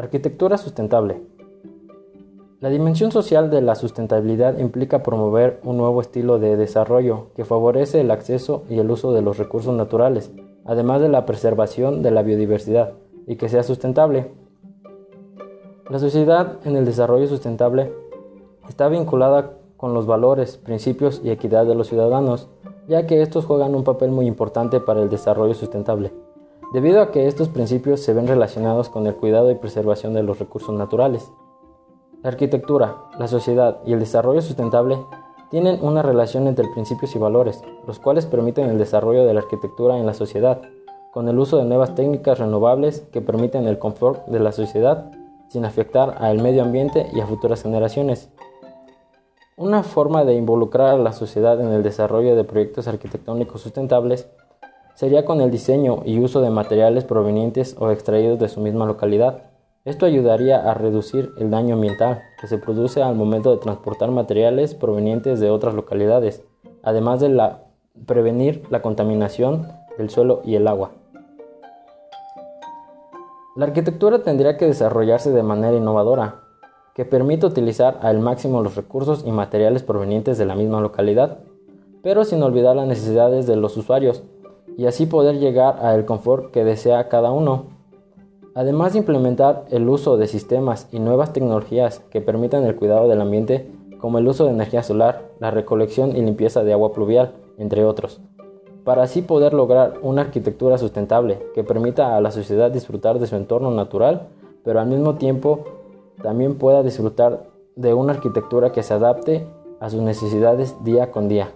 Arquitectura sustentable. La dimensión social de la sustentabilidad implica promover un nuevo estilo de desarrollo que favorece el acceso y el uso de los recursos naturales, además de la preservación de la biodiversidad, y que sea sustentable. La sociedad en el desarrollo sustentable está vinculada con los valores, principios y equidad de los ciudadanos, ya que estos juegan un papel muy importante para el desarrollo sustentable, debido a que estos principios se ven relacionados con el cuidado y preservación de los recursos naturales. La arquitectura, la sociedad y el desarrollo sustentable tienen una relación entre principios y valores, los cuales permiten el desarrollo de la arquitectura en la sociedad, con el uso de nuevas técnicas renovables que permiten el confort de la sociedad sin afectar al medio ambiente y a futuras generaciones. Una forma de involucrar a la sociedad en el desarrollo de proyectos arquitectónicos sustentables sería con el diseño y uso de materiales provenientes o extraídos de su misma localidad, esto ayudaría a reducir el daño ambiental que se produce al momento de transportar materiales provenientes de otras localidades, además de prevenir la contaminación del suelo y el agua. La arquitectura tendría que desarrollarse de manera innovadora, que permita utilizar al máximo los recursos y materiales provenientes de la misma localidad, pero sin olvidar las necesidades de los usuarios y así poder llegar al confort que desea cada uno. Además de implementar el uso de sistemas y nuevas tecnologías que permitan el cuidado del ambiente, como el uso de energía solar, la recolección y limpieza de agua pluvial, entre otros, para así poder lograr una arquitectura sustentable que permita a la sociedad disfrutar de su entorno natural, pero al mismo tiempo también pueda disfrutar de una arquitectura que se adapte a sus necesidades día con día.